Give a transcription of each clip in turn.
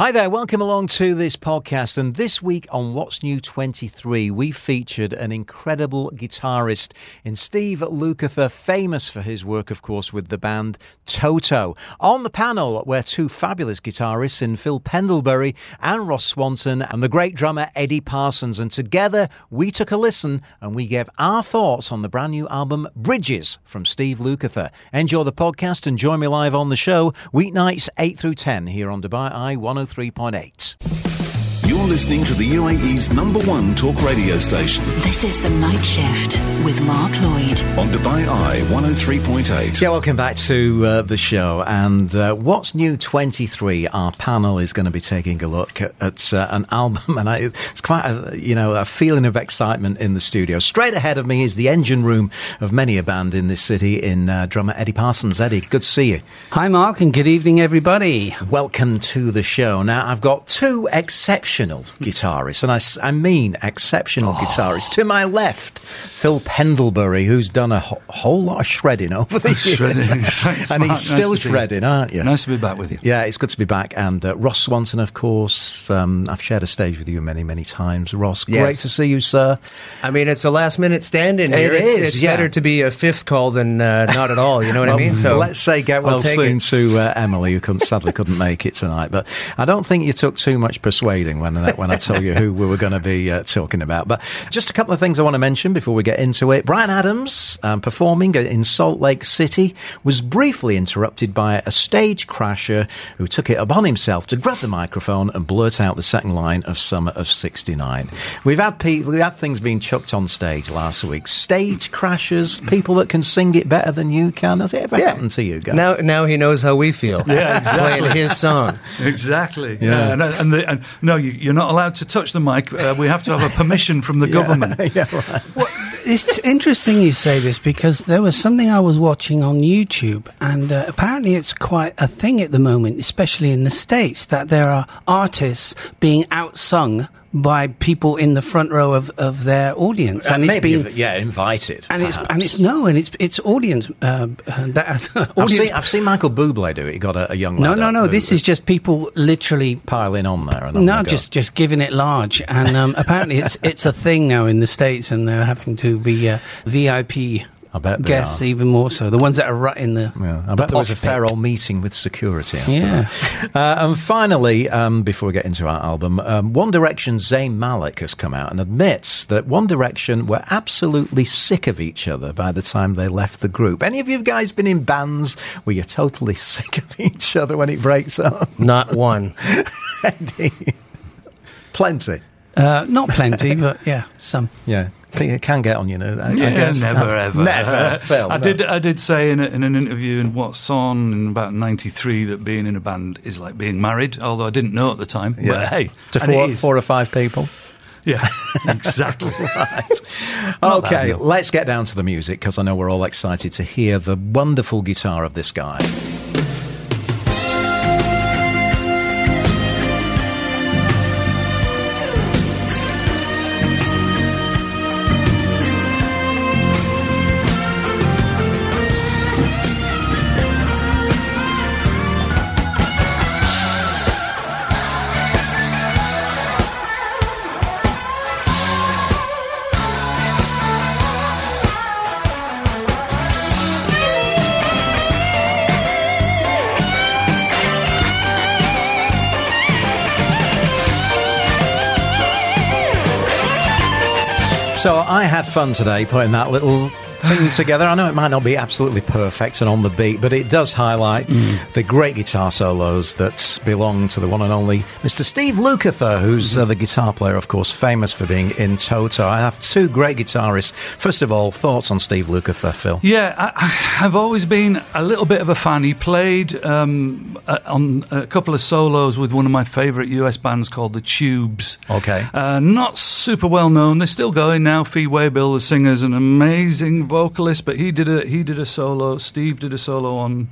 Hi there, welcome along to this podcast. And this week on What's New 23, we featured an incredible guitarist in Steve Lukather, famous for his work, of course, with the band Toto. On the panel were two fabulous guitarists in Phil Pendlebury and Ross Swanson, and the great drummer Eddie Parsons. And together we took a listen and we gave our thoughts on the brand new album Bridges from Steve Lukather. Enjoy the podcast and join me live on the show, weeknights 8 through 10 here on Dubai Eye 103. 103.8. You're listening to the UAE's number one talk radio station. This is The Night Shift with Mark Lloyd. On Dubai Eye 103.8. Yeah, welcome back to uh, the show. And uh, What's New 23, our panel is going to be taking a look at, at uh, an album. And I, it's quite a, you know, a feeling of excitement in the studio. Straight ahead of me is the engine room of many a band in this city in uh, drummer Eddie Parsons. Eddie, good to see you. Hi, Mark, and good evening, everybody. Welcome to the show. Now, I've got two exceptional guitarists, and I, I mean exceptional oh. guitarists. To my left, Phil Pendlebury, who's done a ho- whole lot of shredding over the years. Shredding. and he's still nice shredding, aren't you? Nice to be back with you. Yeah, it's good to be back. And uh, Ross Swanson, of course. Um, I've shared a stage with you many, many times. Ross, yes. great to see you, sir. I mean, it's a last minute stand in here. It it's, is, It's yeah. better to be a fifth call than uh, not at all. You know what well, I mean? So let's say get well soon it. to uh, Emily, who couldn't, sadly couldn't make it tonight. But I don't think you took too much persuading when, uh, when I tell you who we were going to be uh, talking about. But just a couple of things I want to mention before we get into it. Bryan Adams, um, performing in Salt Lake City, was briefly interrupted by a stage crasher who took it upon himself to grab the microphone and blurt out the second line of Summer of 69. We've had, pe- we had things being chucked on stage last week. Stage crashers, people that can sing it better than you can. Has it ever yeah. happened to you guys? Now, now he knows how we feel. Yeah, exactly. Playing his song. Exactly. Yeah. yeah. And, and, the, and, no, you, are not allowed to touch the mic. Uh, we have to have a permission from the yeah. government. yeah, right. Well, it's interesting you say this because there was something I was watching on YouTube, and uh, apparently it's quite a thing at the moment, especially in the States, that there are artists being outsung by people in the front row of, of their audience, uh, and it's been yeah invited, and perhaps. it's and it's no, and it's it's audience. Uh, that, audience. I've, seen, I've seen Michael Bublé do it. He got a, a young no, no, no. This is just people literally piling on there. no, just just giving it large, and um, apparently it's it's a thing now in the states, and they're having to be uh, VIP I bet guests even more so. The ones that are right in the. Yeah, I bet there was a fair old meeting with security. After yeah. That. Uh, and finally, um, before we get into our album, um, One Direction's Zayn Malik has come out and admits that One Direction were absolutely sick of each other by the time they left the group. Any of you guys been in bands where you're totally sick of each other when it breaks up? Not one. Plenty. Uh, not plenty, but yeah, some. Yeah think it can get on you know. I, yeah, I guess. never ever. Never. Uh, Phil, I no. did. I did say in, a, in an interview in What's On in about '93 that being in a band is like being married. Although I didn't know at the time. Yeah. But hey, to four, four or five people. Yeah, exactly. right. okay, let's get down to the music because I know we're all excited to hear the wonderful guitar of this guy. I had fun today putting that little thing together. I know it might not be absolutely perfect and on the beat, but it does highlight mm. the great guitar solos that belong to the one and only Mr. Steve Lukather, who's uh, the guitar player, of course, famous for being in Toto. I have two great guitarists. First of all, thoughts on Steve Lukather, Phil? Yeah, I, have always been a little bit of a fan. He played um, on a couple of solos with one of my favourite US bands called the Tubes. Okay. Uh, not super well known. They're still going now. Fee Waybill, the singer's an amazing vocalist, but he did a he did a solo. Steve did a solo on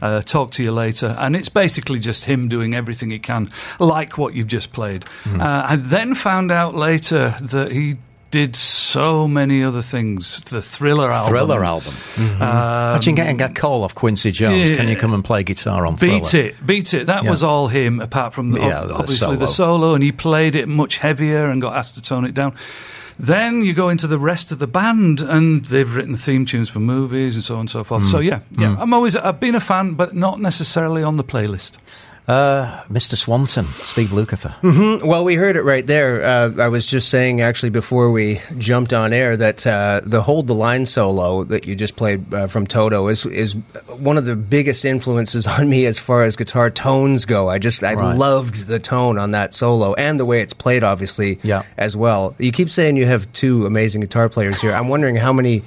uh, Talk to You Later. And it's basically just him doing everything he can, like what you've just played. Mm. Uh, I then found out later that he did so many other things. The Thriller album. Thriller album. Imagine getting a call off Quincy Jones. yeah. Can you come and play guitar on Beat it, beat it. That Yeah. was all him, apart from Yeah, ob- the obviously the solo. solo, and he played it much heavier and got asked to tone it down. Then you go into the rest of the band, and they've written theme tunes for movies and so on and so forth. So Mm. yeah, yeah, I'm always I've been a fan, but not necessarily on the playlist. Uh, Mr. Swanson, Steve Lukather. Well, we heard it right there. Uh, I was just saying, actually, before we jumped on air, that uh, the "Hold the Line" solo that you just played uh, from Toto is is one of the biggest influences on me as far as guitar tones go. I just I Right. loved the tone on that solo and the way it's played, obviously, Yeah. as well. You keep saying you have two amazing guitar players here. I'm wondering how many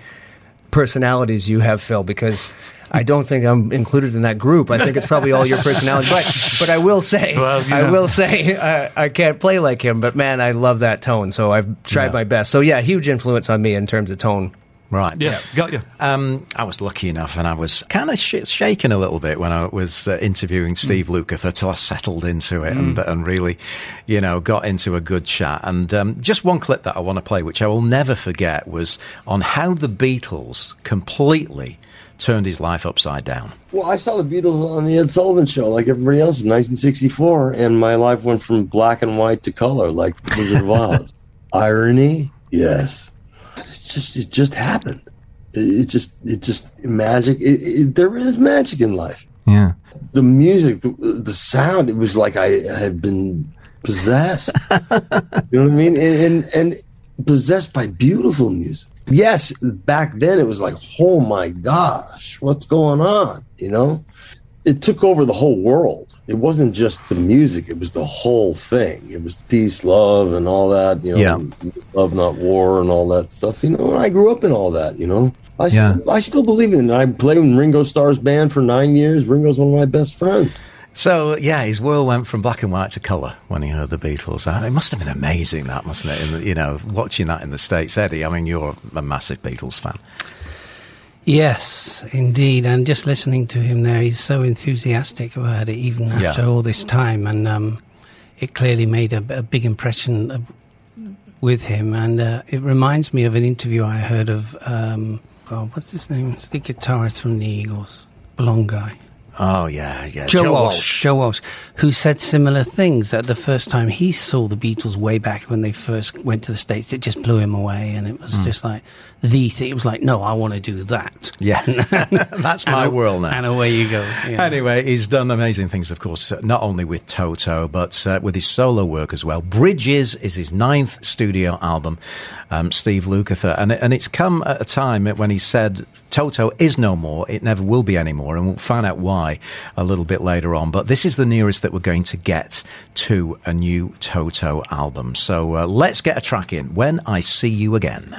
personalities you have, Phil, because. I don't think I'm included in that group. I think it's probably all your personality. But, but I will say, Well, you I know. will say, uh, I can't play like him. But man, I love that tone. So I've tried Yeah. my best. So yeah, huge influence on me in terms of tone. Right. Yeah, got you. Um, I was lucky enough, and I was kind of sh- shaken a little bit when I was uh, interviewing Steve Lukather till I settled into it and, and really, you know, got into a good chat. And um, just one clip that I want to play, which I will never forget, was on how the Beatles completely turned his life upside down. Well, I saw the Beatles on the Ed Sullivan Show, like everybody else, in 1964, and my life went from black and white to color, like Wizard of Oz. Irony, yes. It's just, it just happened. It, it just, it just magic. It, it, there is magic in life. Yeah. The music, the, the sound, it was like I had been possessed. you know what I mean? And, and and possessed by beautiful music. Yes, back then it was like, oh my gosh, what's going on? You know, it took over the whole world. It wasn't just the music; it was the whole thing. It was peace, love, and all that. You know, Yeah. love not war, and all that stuff. You know, and I grew up in all that. You know. I, Yeah. still, I still believe in it. I played in Ringo Starr's band for nine years. Ringo's one of my best friends. So yeah, his world went from black and white to colour when he heard the Beatles. Uh, It must have been amazing, that mustn't it? In the, you know, watching that in the states, Eddie. I mean, you're a massive Beatles fan. Yes, indeed. And just listening to him there, he's so enthusiastic about it, even Yeah. after all this time. And um, it clearly made a, a big impression of, with him. And uh, it reminds me of an interview I heard of, um, God, what's his name? It's the guitarist from the Eagles, blonde guy. Oh yeah, yeah. Joe, Walsh. Joe Walsh, who said similar things that the first time he saw the Beatles way back when they first went to the States, it just blew him away. And it was just like the thing. It was like, no, I want to do that. Yeah, that's my world now. And away you go. Yeah. Anyway, he's done amazing things, of course, uh, not only with Toto, but uh, with his solo work as well. Bridges is his ninth studio album, um, Steve Lukather. And, and it's come at a time when he said, Toto is no more, it never will be anymore, and we'll find out why a little bit later on. But this is the nearest that we're going to get to a new Toto album. So uh, let's get a track in, When I See You Again.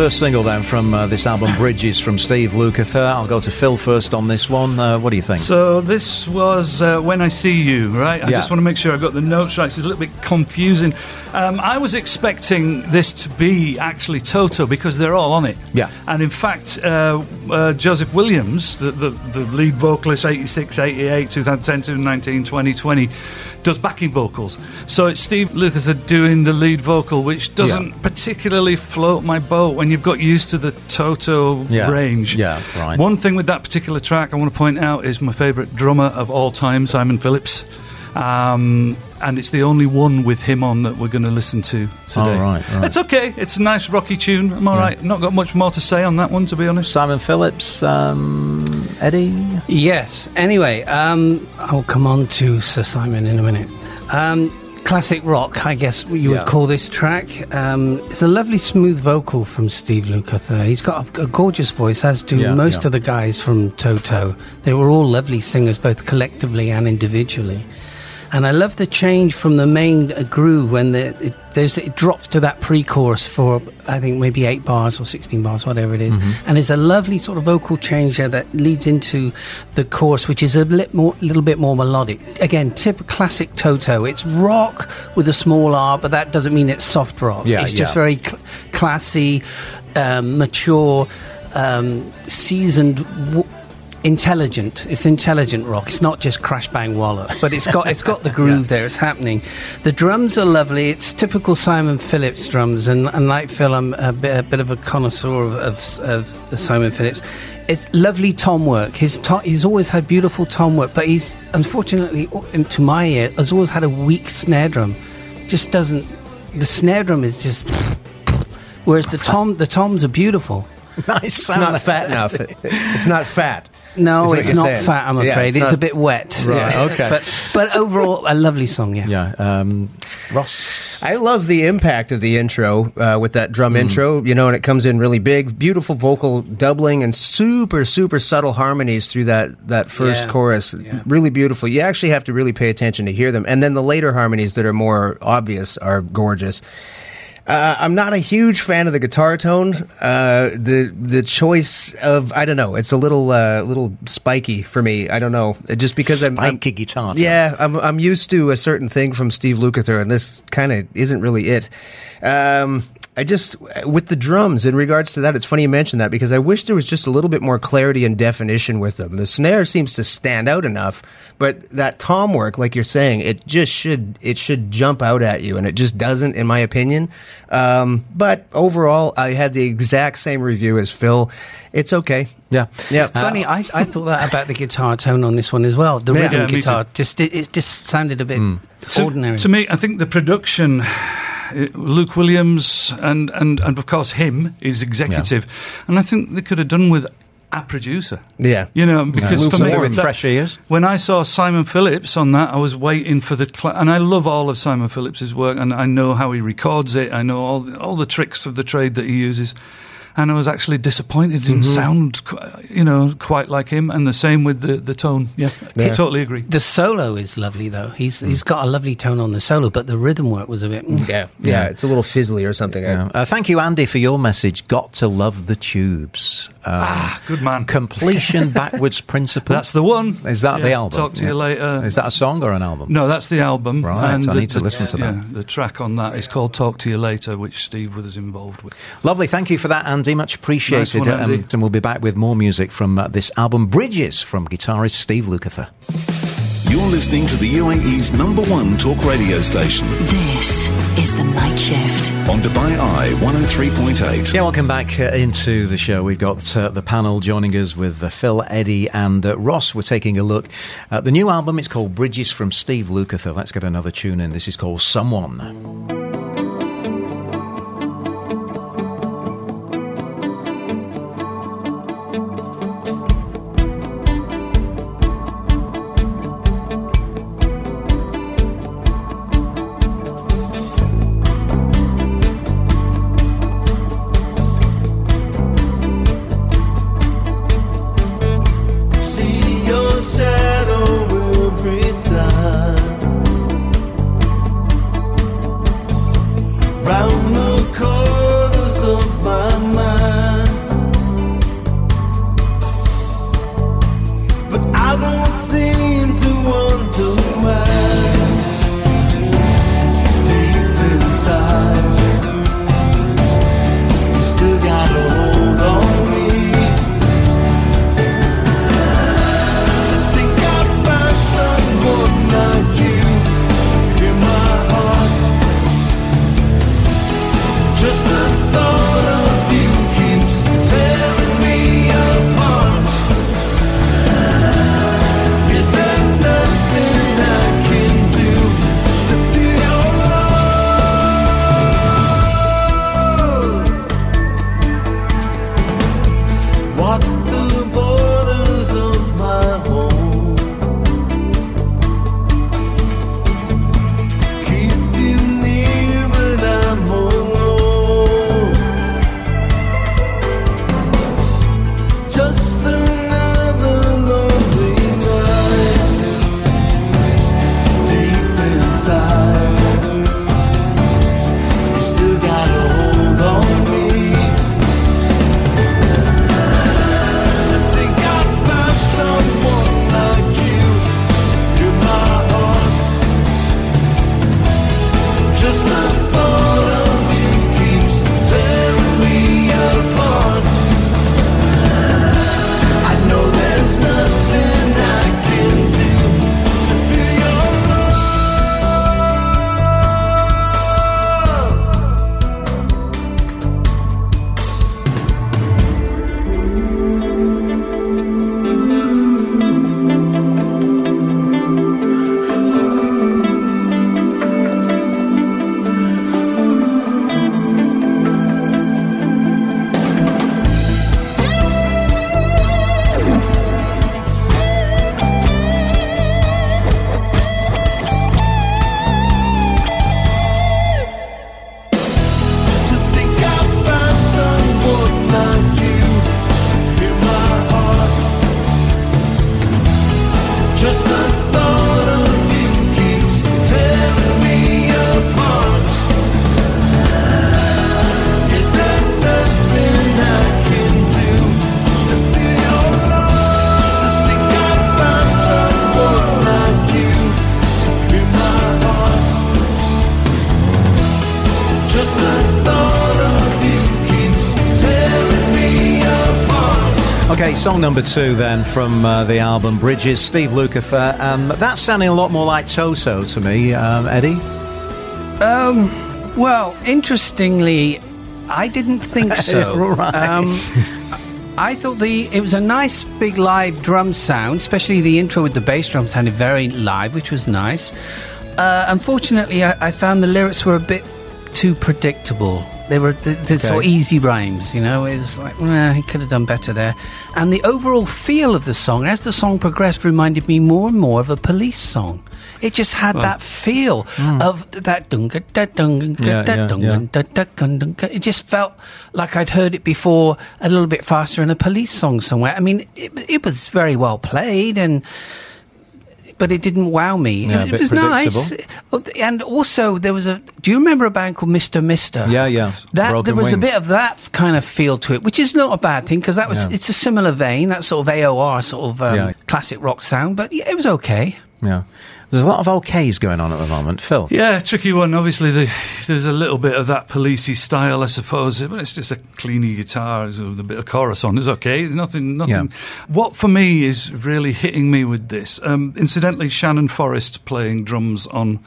First single then from uh, this album, Bridges, from Steve Lukather. I'll go to Phil first on this one. Uh, what do you think? So this was uh, When I See You, right? I Yeah. just want to make sure I got the notes right. It's a little bit confusing. Um, I was expecting this to be actually Toto because they're all on it. Yeah. And in fact, uh, uh, Joseph Williams, the, the, the lead vocalist, 86, 88, 2010, 2019, 2020, does backing vocals. So it's Steve Lukather doing the lead vocal, which doesn't particularly float my boat when you've got used to the Toto Yeah. range. Yeah, right. One thing with that particular track I want to point out is my favourite drummer of all time, Simon Phillips. Um, and it's the only one with him on that we're going to listen to today. Oh, right, right. It's okay. It's a nice rocky tune. I'm all right. Not got much more to say on that one, to be honest. Simon Phillips, um, Eddie? Yes. Anyway, um, I'll come on to Sir Simon in a minute. Um, classic rock, I guess you Yeah. would call this track. Um, it's a lovely, smooth vocal from Steve Lukather. He's got a, a gorgeous voice, as do Yeah, most yeah. of the guys from Toto. They were all lovely singers, both collectively and individually. And I love the change from the main uh, groove when the, it, there's, it drops to that pre-chorus for I think maybe eight bars or sixteen bars, whatever it is. and it's a lovely sort of vocal change there that leads into the chorus, which is a lit more, little bit more melodic. Again, tip classic Toto. It's rock with a small R, but that doesn't mean it's soft rock. Yeah, it's just yeah. very cl- classy, um, mature, um, seasoned. W- intelligent. It's intelligent rock. It's not just crash bang wallop but it's got it's got the groove there. It's happening. The drums are lovely. It's typical simon phillips drums. And, and like phil i'm a bit, a bit of a connoisseur of, of, of simon phillips. It's lovely tom work. His to, he's always had beautiful tom work. But he's unfortunately to my ear has always had a weak snare drum. Just doesn't the snare drum is just whereas the tom the toms are beautiful. Nice It's not fat enough. It's not fat. No, it's not saying. fat. I'm Yeah, afraid it's it's, not- a bit wet. Right, yeah. okay. But but overall, a lovely song. Yeah. Yeah. Um, Ross? I love the impact of the intro uh, with that drum intro, you know, and it comes in really big, beautiful vocal doubling and super, super subtle harmonies through that, that first Yeah. chorus. Yeah. Really beautiful. You actually have to really pay attention to hear them. And then the later harmonies that are more obvious are gorgeous. Uh, I'm not a huge fan of the guitar tone. Uh, the the choice of I don't know. It's a little uh, little spiky for me. I don't know. Just because I'm, I'm Spiky guitar. tone. yeah, I'm I'm used to a certain thing from Steve Lukather, and this kind of isn't really it. Um, I just with the drums. In regards to that, it's funny you mentioned that because I wish there was just a little bit more clarity and definition with them. The snare seems to stand out enough, but that tom work, like you're saying, it just should it should jump out at you, and it just doesn't, in my opinion. Um, but overall, I had the exact same review as Phil. It's okay. Yeah. Yeah. Funny, I, I thought that about the guitar tone on this one as well. The Yeah. rhythm Yeah, guitar just it, it just sounded a bit To, ordinary. to me, I think the production, Uh, Luke Williams and, and, and of course him is executive, and I think they could have done with a producer. Yeah. You know, because Move for me, that- fresh ears. when I saw Simon Phillips on that, I was waiting for the cl- and I love all of Simon Phillips's work, and I know how he records it. I know all the, all the tricks of the trade that he uses, and I was actually disappointed. It didn't sound, you know, quite like him. And the same with the the tone. Yeah, I totally agree. the solo is lovely though. He's he's got a lovely tone on the solo, but the rhythm work was a bit. mm. Yeah, yeah, it's a little fizzly or something. I- Yeah. Uh, thank you, Andy, for your message. Got to love the tubes. Um, Ah, good man. completion backwards principle. That's the one. Is that the album? Talk to you later. Is that a song or an album? No, that's the album. Right, and I the- need to the- listen to yeah, that. The track on that is called "Talk to You Later," which Steve was involved with. Lovely. Thank you for that, Andy. Much appreciated. Nice one, Andy. Um, and we'll be back with more music from uh, this album, Bridges, from guitarist Steve Lukather. You're listening to the UAE's number one talk radio station This is The Night Shift. on Dubai Eye 103.8. Yeah, welcome back uh, into the show. We've got uh, the panel joining us with uh, Phil, Eddie, and uh, Ross. We're taking a look at the new album. It's called Bridges from Steve Lukather. Let's get another tune in. This is called Someone. I don't see song number two then from uh, the album Bridges, Steve Lukather. Um, that's sounding a lot more like Toto to me, um, Eddie. Um, well, interestingly, I didn't think so. Right. Um, I thought the it was a nice big live drum sound, especially the intro with the bass drum sounded very live, which was nice. Uh, unfortunately, I, I found the lyrics were a bit too predictable. They were the, the sort of easy rhymes, you know. It was like, nah, he could have done better there. And the overall feel of the song, as the song progressed, reminded me more and more of a police song. It just had that feel mm. of that dunga da dunga. Yeah, da yeah, dunga yeah. da dunga. It just felt like I'd heard it before a little bit faster in a police song somewhere. I mean, it, it was very well played and. But it didn't wow me. Yeah, a it, was nice, and also there was a. Do you remember a band called Mister Mister? Yeah, yeah. That Broken there was a bit of that kind of feel to it, which is not a bad thing because that was Yeah. it's a similar vein, that sort of AOR sort of um, Yeah. classic rock sound. But yeah, it was okay. Yeah. There's a lot of okays going on at the moment. Phil? Yeah, tricky one. Obviously, the, there's a little bit of that policey style, I suppose, but it's just a cleany guitar with a bit of chorus on. It's okay. There's nothing, nothing. Yeah. What for me is really hitting me with this. Um, incidentally, Shannon Forrest playing drums on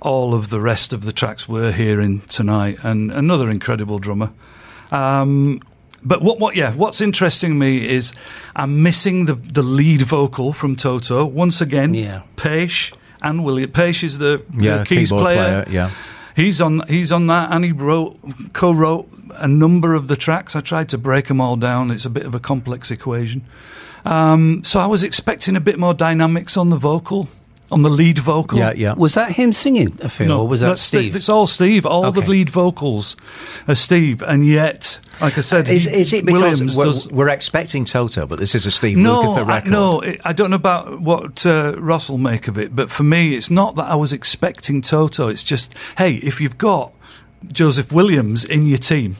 all of the rest of the tracks we're hearing tonight, and another incredible drummer. Um, but what, what, yeah, what's interesting me is I'm missing the the lead vocal from Toto once again. Yeah. Paich and William Paich is the, the keys keyboard player. player, yeah. he's on he's on that, and he wrote co-wrote a number of the tracks. I tried to break them all down. It's a bit of a complex equation. Um, so I was expecting a bit more dynamics on the vocal, on the lead vocal. Yeah, yeah. Was that him singing a Phil, or was that that's Steve? It's all Steve. All the lead vocals are Steve, and yet, like I said, Is, is it because Williams we're, does we're expecting Toto, but this is a Steve no, Lukather I, record? no, it, I don't know about what uh, Ross will make of it, but for me, it's not that I was expecting Toto. It's just, hey, if you've got Joseph Williams in your team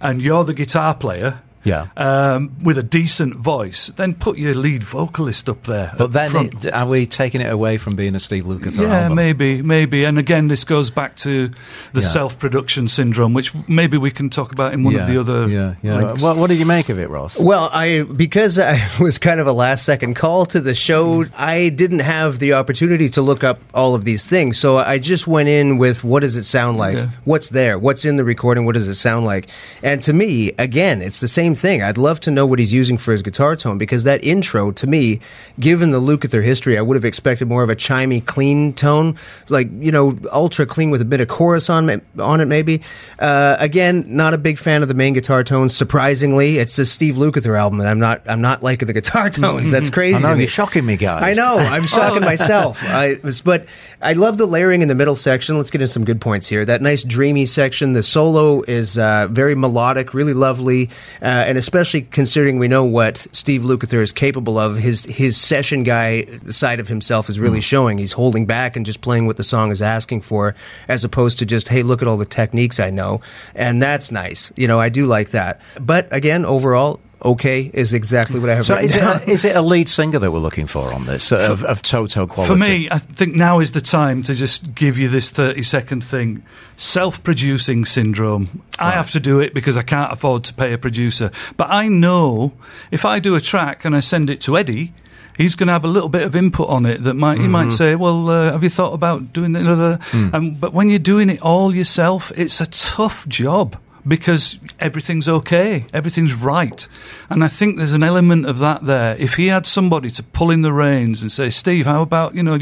and you're the guitar player. Yeah. Um, with a decent voice, then put your lead vocalist up there. But then, it, are we taking it away from being a Steve Lukather yeah, album? maybe, maybe. And again, this goes back to the Yeah. self-production syndrome, which maybe we can talk about in one yeah, of the other. Yeah, yeah. links. What, what did you make of it, Ross? Well, I because I was kind of a last second call to the show, I didn't have the opportunity to look up all of these things. So I just went in with what does it sound like? Yeah. What's there? What's in the recording? What does it sound like? And to me, again, it's the same thing. I'd love to know what he's using for his guitar tone because that intro to me, given the Lukather history, I would have expected more of a chimey, clean tone, like you know, ultra clean with a bit of chorus on it- on it maybe. Uh, again, not a big fan of the main guitar tones. Surprisingly, it's a Steve Lukather album, and I'm not I'm not liking the guitar tones. That's crazy. I know you're shocking me, guys. I know. I'm shocking myself. I was, but I love the layering in the middle section. Let's get into some good points here. That nice dreamy section. The solo is uh, very melodic, really lovely, uh, Uh, and especially considering we know what Steve Lukather is capable of. His his session guy side of himself is really hmm. showing. He's holding back and just playing what the song is asking for, as opposed to just hey, look at all the techniques I know, and that's nice. You know, I do like that. But again, overall. Okay, is exactly what I have. So written is it, down. a, is it a lead singer that we're looking for on this, uh, of, of Toto quality? For me, I think now is the time to just give you this 30 second thing. Self producing syndrome. I have to do it because I can't afford to pay a producer. But I know if I do a track and I send it to Eddie, he's going to have a little bit of input on it that might he Mm-hmm. might say, "Well, uh, have you thought about doing another?" Hmm. Um, but when you're doing it all yourself, it's a tough job because everything's okay, everything's right, and I think there's an element of that there. If he had somebody to pull in the reins and say, "Steve, how about you know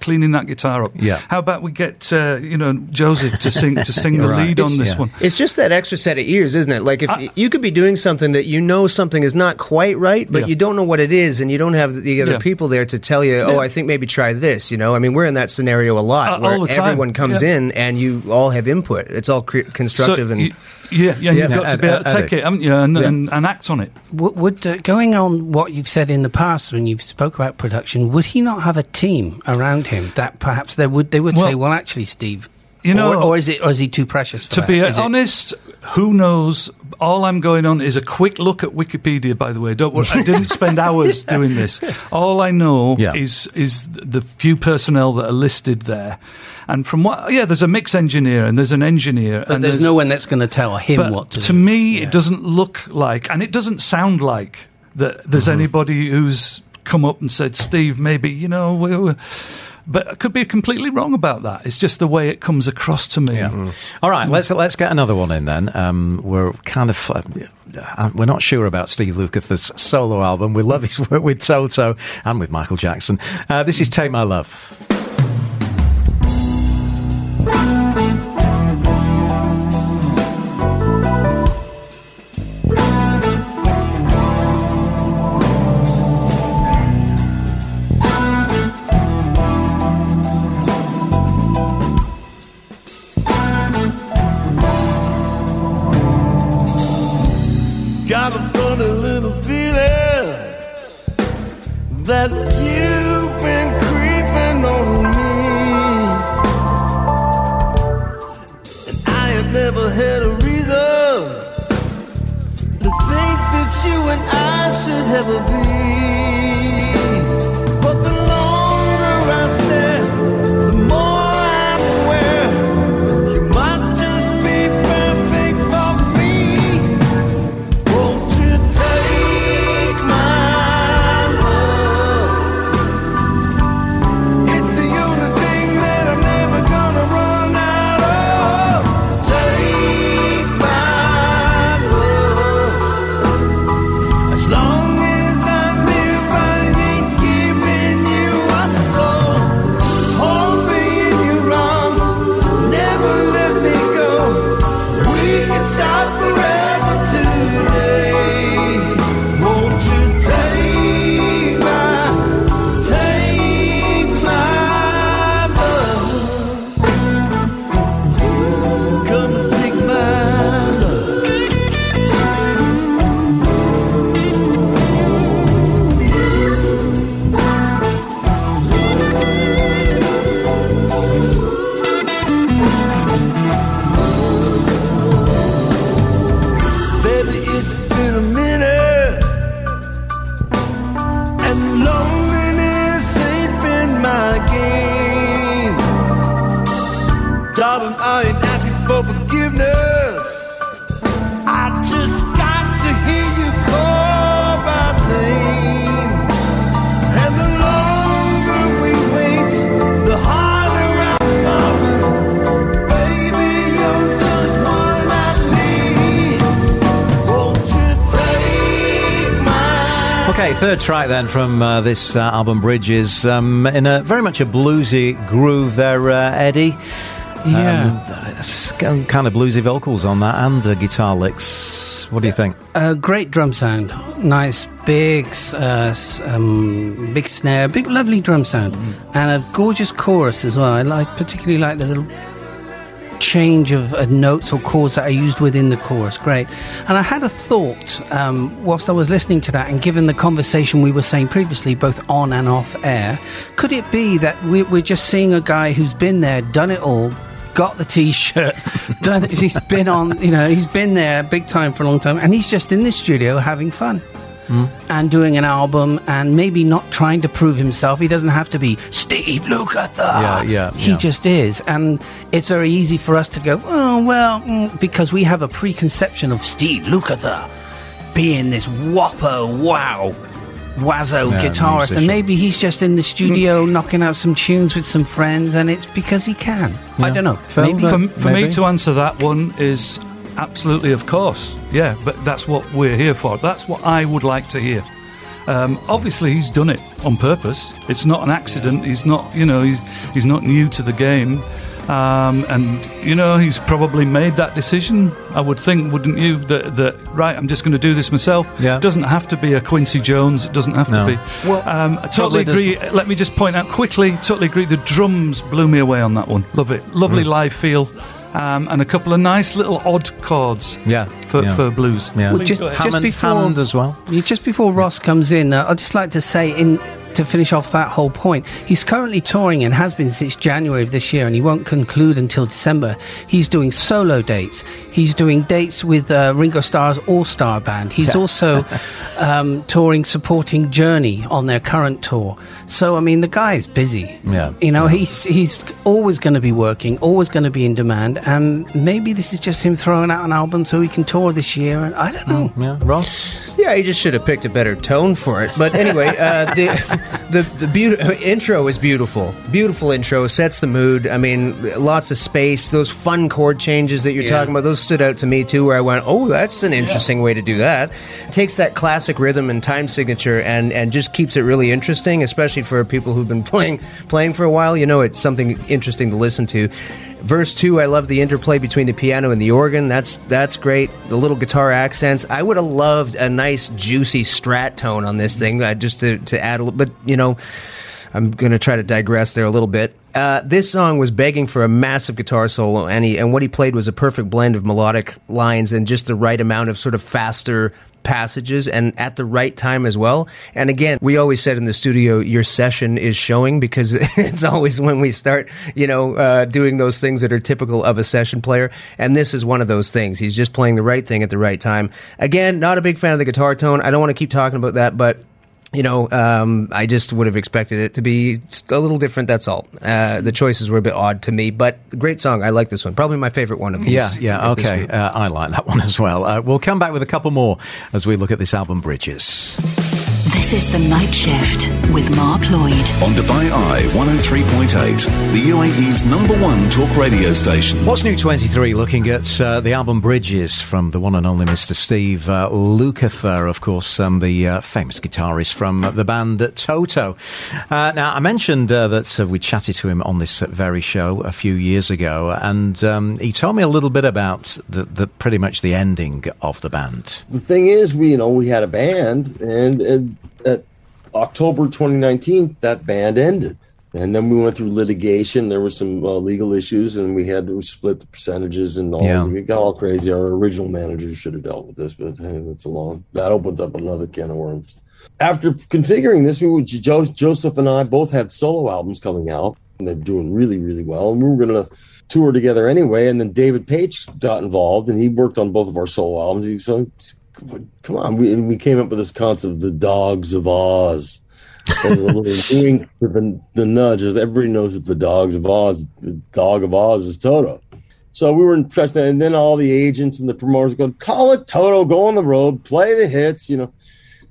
cleaning that guitar up? Yeah. How about we get uh, you know Joseph to sing to sing the Right. lead on It's- this yeah. one?" It's just that extra set of ears, isn't it? Like if you could be doing something that you know something is not quite right, but Yeah. you don't know what it is, and you don't have the other Yeah. people there to tell you, "Oh, I think maybe try this." You know, I mean, we're in that scenario a lot Uh, where all the time. everyone comes Yeah. in and you all have input. It's all cre- constructive So and. you- yeah, yeah, Yeah. you've got Yeah, to be able to take Eddie. it, haven't you, and, Yeah. and, and act on it. Would, would uh, going on what you've said in the past when you've spoke about production, would he not have a team around him that perhaps they would they would Well, say, well, actually, Steve, you know- or, or is it or is he too precious? For To that? be Is it- honest, who knows? All I'm going on is a quick look at Wikipedia. By the way, don't worry, I didn't spend hours doing this. All I know Yeah. is is the few personnel that are listed there, and from what yeah, there's a mix engineer and there's an engineer, but and there's no one that's going to tell him what to to do. me, Yeah. it doesn't look like, and it doesn't sound like that there's Mm-hmm. anybody who's come up and said, Steve, maybe, you know, we we but I could be completely wrong about that. It's just the way it comes across to me. Yeah. All right, let's let's get another one in then. Um, we're kind of uh, we're not sure about Steve Lukather's solo album. We love his work with Toto and with Michael Jackson. Uh, this is "Take My Love." And I should ever be. Track then from uh, this uh, album, Bridges, um, in a very much a bluesy groove there, uh, Eddie. Yeah. Um, kind of bluesy vocals on that and uh, guitar licks. What do you think? A great drum sound, nice big, uh, um, big snare, big lovely drum sound, and a gorgeous chorus as well. I like particularly like the little change of notes or chords that are used within the chorus. Great. And I had a thought um, whilst I was listening to that, and given the conversation we were saying previously, both on and off air, could it be that we- we're just seeing a guy who's been there, done it all? Got the T-shirt, done. He's been on, you know, he's been there big time for a long time, and he's just in the studio having fun and doing an album and maybe not trying to prove himself. He doesn't have to be Steve Lukather. Yeah, yeah, He yeah. just is. And it's very easy for us to go, oh, well, mm," because we have a preconception of Steve Lukather being this whopper, wow, wazzo Yeah, guitarist. musician. And maybe he's just in the studio knocking out some tunes with some friends and it's because he can. I don't know. Phil, maybe. but- For, for me Maybe. to answer that one is absolutely, of course. Yeah, but that's what we're here for. That's what I would like to hear. Um, obviously, he's done it on purpose. It's not an accident. He's not, you know, he's, he's not new to the game. Um, and, you know, he's probably made that decision, I would think, wouldn't you? That, that right, I'm just going to do this myself. Yeah. It doesn't have to be a Quincy Jones. It doesn't have No. to be. Well, um, I totally agree. Let me just point out quickly, totally agree. The drums blew me away on that one. Love it. Lovely Mm. live feel. Um, and a couple of nice little odd chords Yeah, for, yeah. for blues. Yeah. Well, just- just Hammond, before- Hammond as well. Just before Ross comes in, uh, I'd just like to say, in to finish off that whole point, he's currently touring and has been since January of this year, and he won't conclude until December. He's doing solo dates. He's doing dates with uh, Ringo Starr's All Star Band. He's also um, touring, supporting Journey on their current tour. So, I mean, the guy is busy. Yeah, You know, yeah. he's he's always going to be working, always going to be in demand, and maybe this is just him throwing out an album so he can tour this year. And I don't know. Yeah, Ross. Yeah, you just should have picked a better tone for it. But anyway, uh, the the the beaut- intro is beautiful. Beautiful intro sets the mood. I mean, lots of space. Those fun chord changes that you're Yeah. talking about, those stood out to me too. Where I went, oh, that's an interesting way to do that. Takes that classic rhythm and time signature and and just keeps it really interesting, especially for people who've been playing playing for a while. You know, it's something interesting to listen to. Verse two, I love the interplay between the piano and the organ. That's that's great. The little guitar accents. I would have loved a nice juicy strat tone on this thing, uh, just to to add a little. But you know, I'm going to try to digress there a little bit. Uh, this song was begging for a massive guitar solo, and he, and what he played was a perfect blend of melodic lines and just the right amount of sort of faster passages and at the right time as well. And again, we always said in the studio, your session is showing because it's always when we start, you know, uh, doing those things that are typical of a session player. And this is one of those things. He's just playing the right thing at the right time. Again, not a big fan of the guitar tone. I don't want to keep talking about that, but you know, um, I just would have expected it to be a little different. That's all. Uh, the choices were a bit odd to me, but great song. I like this one. Probably my favorite one of these. Yeah, yeah, okay. Uh, I like that one as well. Uh, we'll come back with a couple more as we look at this album, Bridges. This is The Night Shift with Mark Lloyd. On Dubai Eye 103.8, the UAE's number one talk radio station. What's New 23 looking at uh, the album Bridges from the one and only Mr. Steve uh, Lukather, of course, um, the uh, famous guitarist from the band Toto. Uh, now, I mentioned uh, that uh, we chatted to him on this very show a few years ago, and um, he told me a little bit about the, the pretty much the ending of the band. the thing is, we you know we had a band, and, and at October 2019, that band ended, and then we went through litigation. There were some uh, legal issues, and we had to split the percentages and all. Yeah. It got all crazy. Our original manager should have dealt with this, but hey, that's a long. That opens up another can of worms. After configuring this, we were, Joseph and I both had solo albums coming out, and they're doing really, really well. And we were going to tour together anyway. And then David Paich got involved, and he worked on both of our solo albums. He said, "Come on!" We and we came up with this concept, the Dogs of Oz. A little wink to the, the nudge, as everybody knows that the Dogs of Oz, Dog of Oz is Toto. So we were impressed, and then all the agents and the promoters go, "Call it Toto, go on the road, play the hits," you know.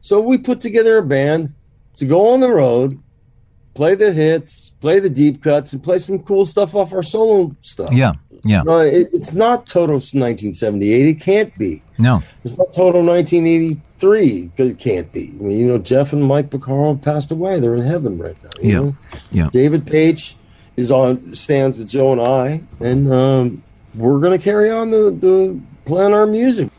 So we put together a band to go on the road, play the hits, play the deep cuts, and play some cool stuff off our solo stuff. yeah. No, it, it's not Toto 1978. It can't be. No. It's not Toto 1983 it can't be. I mean, you know, Jeff and Mike Porcaro passed away. They're in heaven right now. you Yeah. know? Yeah. David Paich is on stands with Joe and I, and um, we're going to carry on the, the playing our music.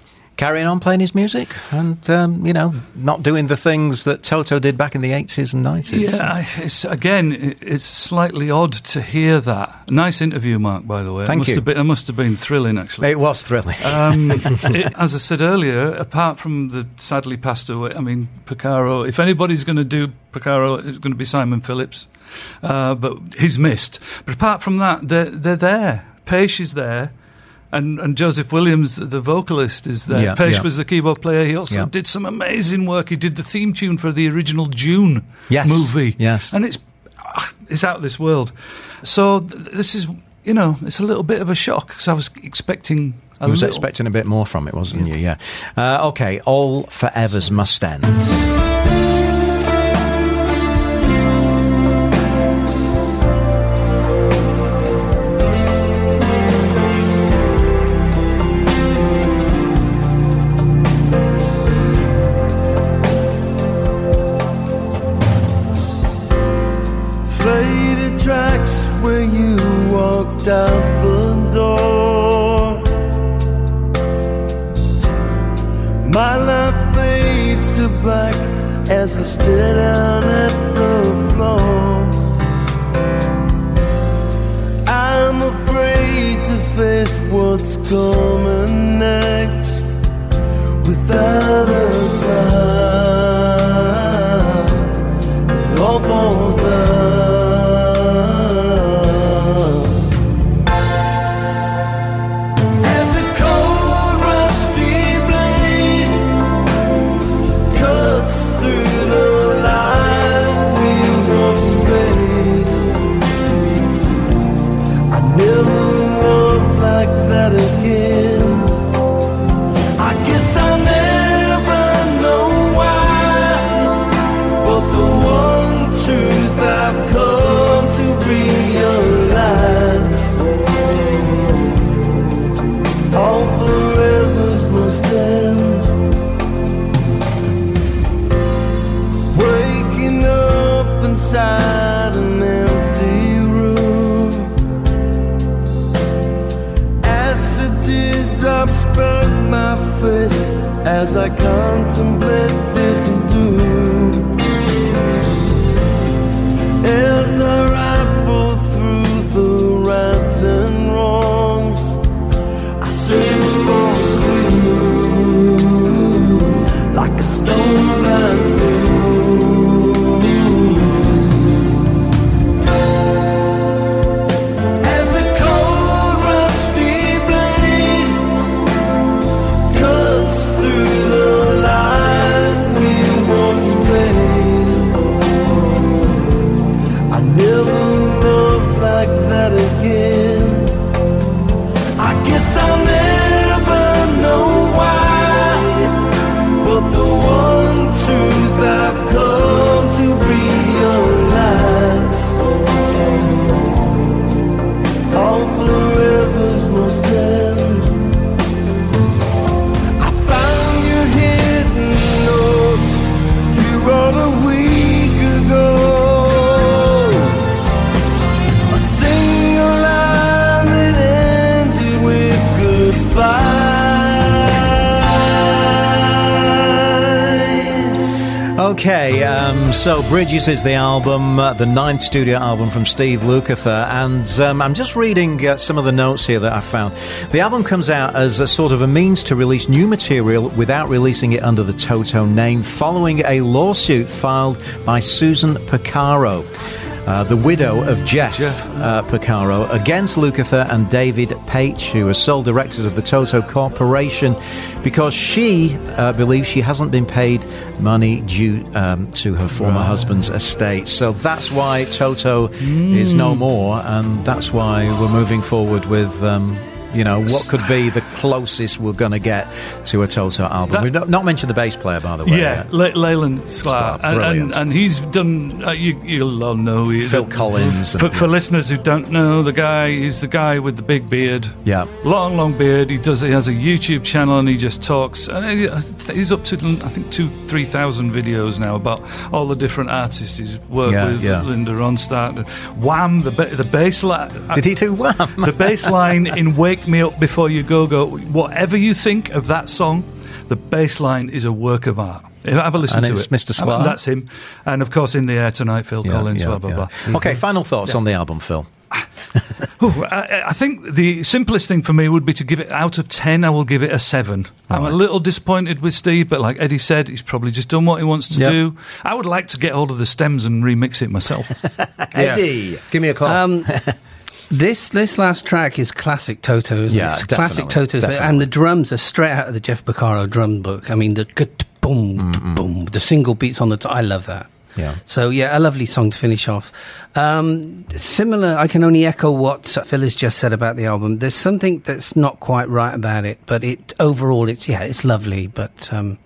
Carrying on playing his music and, um, you know, not doing the things that Toto did back in the 80s and 90s. Yeah, I- it's again, it's slightly odd to hear that. Nice interview, Mark. By the way, Thank it must you. Have been, it must have been thrilling, actually. It was thrilling. Um, it, as I said earlier, apart from the sadly passed away, I mean, Porcaro, if anybody's going to do Porcaro, it's going to be Simon Phillips. Uh, but he's missed. But apart from that, they're, they're there. Paich is there. And, and Joseph Williams, the vocalist, is there. Yeah, Paich yeah. was the keyboard player. He also Yeah. did some amazing work. He did the theme tune for the original Dune Yes, movie. yes. And it's, ah, it's out of this world. So th- this is, you know, it's a little bit of a shock because I was expecting I was little- expecting a bit more from it, wasn't you? Yeah. Uh, okay, All Forevers Must End. Bridges is the album, uh, the ninth studio album from Steve Lukather, and um, I'm just reading uh, some of the notes here that I found. The album comes out as a sort of a means to release new material without releasing it under the Toto name, following a lawsuit filed by Susan Porcaro. Uh, the widow of Jeff, Uh, Porcaro, against Lukather and David Paich, who are sole directors of the Toto Corporation, because she uh, believes she hasn't been paid money due um, to her former husband's estate. So that's why Toto is no more, and that's why we're moving forward with. Um, you know what could be the closest we're going to get to a Toto album. That- We've not, not mentioned the bass player, by the way. Yeah. Le- Leland Sklar, and, brilliant. and, and he's done. Uh, you, you'll all know Phil Collins. But For, for listeners who don't know, the guy he's the guy with the big beard. Yeah. long, long beard. He does. He has a YouTube channel and he just talks. And he- he's up to I think two, three thousand videos now about all the different artists he's worked Yeah, with. yeah. Linda Ronstadt, Wham, the the bass line. Did he do Wham? the bass line in "Wake Me Up Before You Go Go." Whatever you think of that song, the bass line is a work of art. Have a listen And to it's it. Mr. Sklar? That's him. And of course, in the air tonight, Phil Yeah, Collins. yeah, blah blah yeah. blah. Okay, final thoughts on the album, Phil. Ooh, I, I think the simplest thing for me would be to give it out of 10, I will give it a 7. I'm a little disappointed with Steve, but like Eddie said, he's probably just done what he wants to Yep. do. I would like to get hold of the stems and remix it myself. Eddie, give me a call. Um, this this last track is classic Toto, isn't Yeah, it? It's classic Toto, and the drums are straight out of the Jeff Porcaro drum book. I mean, the boom, boom, the single beats on the. T- I love that. Yeah. So yeah, a lovely song to finish off. Um, similar, I can only echo what Phil has just said about the album. There's something that's not quite right about it, but it overall, it's yeah, it's lovely. But um,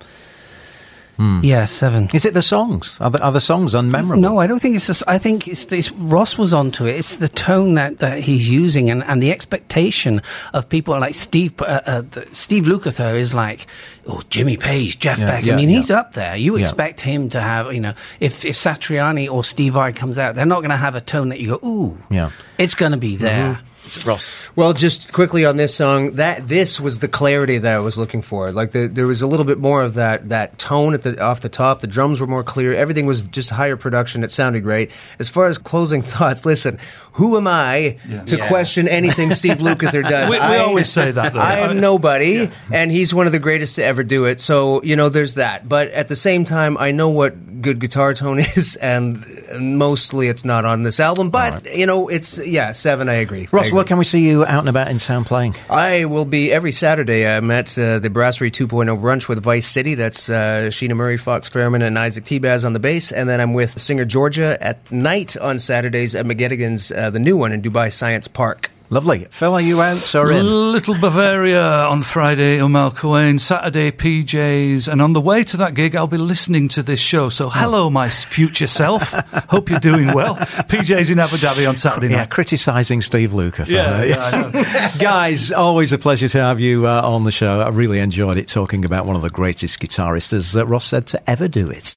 yeah, seven. Is it the songs? Are the, are the songs unmemorable? No, I don't think it's. Just, I think it's, it's. Ross was onto it. It's the tone that, that he's using, and, and the expectation of people like Steve. Uh, uh, the, Steve Lukather is like, oh, Jimmy Page, Jeff Yeah, Beck. yeah, I mean, yeah. he's up there. You expect him to have, you know, if if Satriani or Steve Vai comes out, they're not going to have a tone that you go, ooh, Yeah. it's going to be there. Ross. Well, just quickly on this song, that this was the clarity that I was looking for. Like the, there was a little bit more of that that tone at the off the top. The drums were more clear. Everything was just higher production. It sounded great. As far as closing thoughts, listen, who am I to Yeah. question anything Steve Lukather does? We- we I- always say that, though. I am nobody, and he's one of the greatest to ever do it. So you know, there's that. But at the same time, I know what good guitar tone is, and, and mostly it's not on this album. But you know, it's yeah, seven. I agree. I Ross, where can we see you out and about in town playing? I will be every Saturday. I'm at uh, the Brasserie 2.0 brunch with Vice City. That's uh, Sheena Murray, Fox Fairman, and Isaac T-Baz on the bass. And then I'm with singer Georgia at night on Saturdays at McGettigan's, uh, the new one in Dubai Science Park. Lovely. Phil, are you out or in? Little Bavaria on Friday, Umar Cohen, Saturday, PJs, and on the way to that gig, I'll be listening to this show. So, hello, my future self. Hope you're doing well. PJs in Abu Dhabi on Saturday Yeah, night. criticising Steve Lukather. Yeah, yeah, Guys, always a pleasure to have you uh, on the show. I really enjoyed it talking about one of the greatest guitarists, as uh, Ross said, to ever do it.